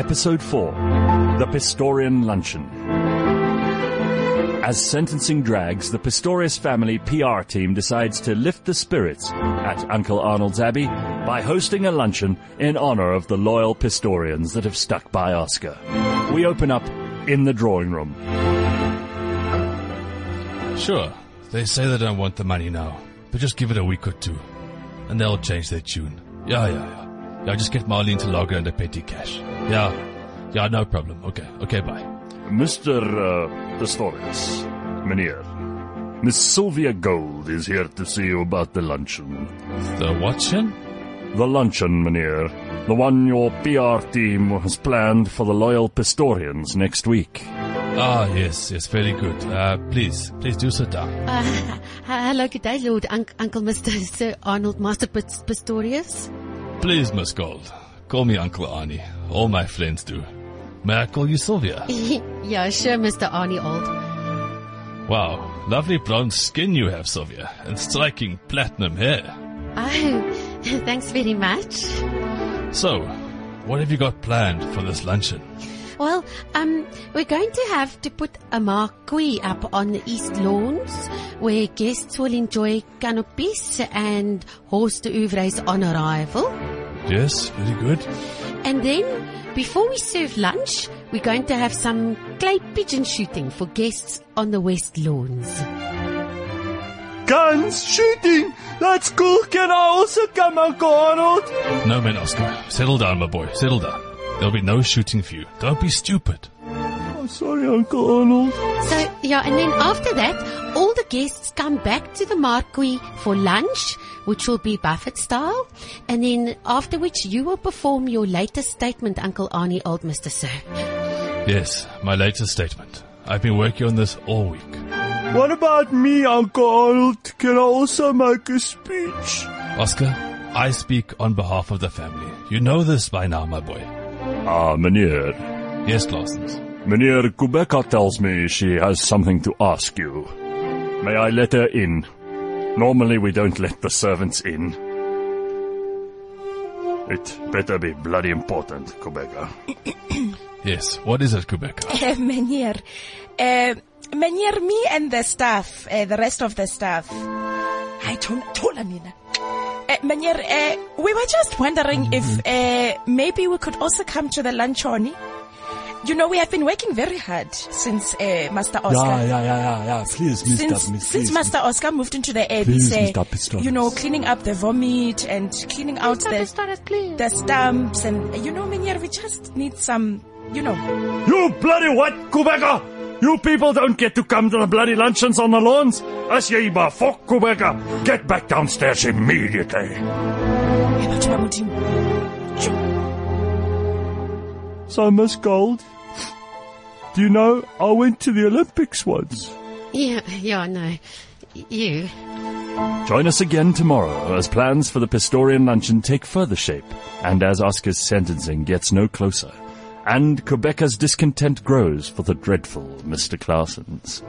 Episode 4 The Pistorian Luncheon. As sentencing drags, the Pistorius family PR team decides to lift the spirits at Uncle Arnold's Abbey by hosting a luncheon in honor of the loyal Pistorians that have stuck by Oscar. We open up in the drawing room. Sure, they say they don't want the money now, but just give it a week or two, and they'll change their tune. Yeah, yeah, yeah. Yeah, just get Marlene to log her into petty cash. Yeah, yeah, no problem. Okay, okay, bye. Mr. Uh, Pistorius, Meneer, Miss Sylvia Gold is here to see you about the luncheon. The watching? The luncheon, Meneer. The one your PR team has planned for the loyal Pistorians next week. Ah, yes, yes, very good. Uh, please, please do sit down. Uh, hello, good day, Lord Unc- Uncle Mr. Sir Arnold Master Pist- Pistorius. Please, Miss Gold, call me Uncle Arnie. All my friends do. May I call you Sylvia? yeah, sure, Mr. Arnie Old. Wow, lovely blonde skin you have, Sylvia, and striking platinum hair. Oh, thanks very much. So, what have you got planned for this luncheon? Well, um, we're going to have to put a marquee up on the east lawns where guests will enjoy canopies and horse de oeuvres on arrival. Yes, very good. And then, before we serve lunch, we're going to have some clay pigeon shooting for guests on the west lawns. Guns shooting! That's cool. Can I also come, Uncle Arnold? No, man, Oscar. Settle down, my boy. Settle down. There'll be no shooting for you. Don't be stupid. Sorry, Uncle Arnold. So, yeah, and then after that, all the guests come back to the marquee for lunch, which will be Buffett style. And then after which you will perform your latest statement, Uncle Arnie, old Mr. Sir. Yes, my latest statement. I've been working on this all week. What about me, Uncle Arnold? Can I also make a speech? Oscar, I speak on behalf of the family. You know this by now, my boy. Ah, Meneer. Yes, Clausens. Meneer Kubeka tells me she has something to ask you. May I let her in? Normally we don't let the servants in. It better be bloody important, Kubeka. Yes, what is it, Quebec? Uh, meneer, uh, meneer, me and the staff, uh, the rest of the staff. I don't, tola mina. Uh, meneer, uh, we were just wondering if uh, maybe we could also come to the luncheon. You know, we have been working very hard since uh, Master Oscar. Yeah, yeah, yeah, yeah, yeah. Please, Mr. Since, Miss, since. Master Oscar moved into the air, Please, this, uh, Mr. Pistorius. you know, cleaning up the vomit and cleaning out the, the stumps and, you know, Meneer, we just need some, you know, You bloody what, Kubeka? You people don't get to come to the bloody luncheons on the lawns. As ye maar fuck, Kubeka. Get back downstairs immediately. Batho ba So, Miss Gold, do you know I went to the Olympics once? Yeah, yeah, I know. You. Join us again tomorrow as plans for the Pistorian luncheon take further shape, and as Oscar's sentencing gets no closer, and Kubeka's discontent grows for the dreadful Mr. Clausens.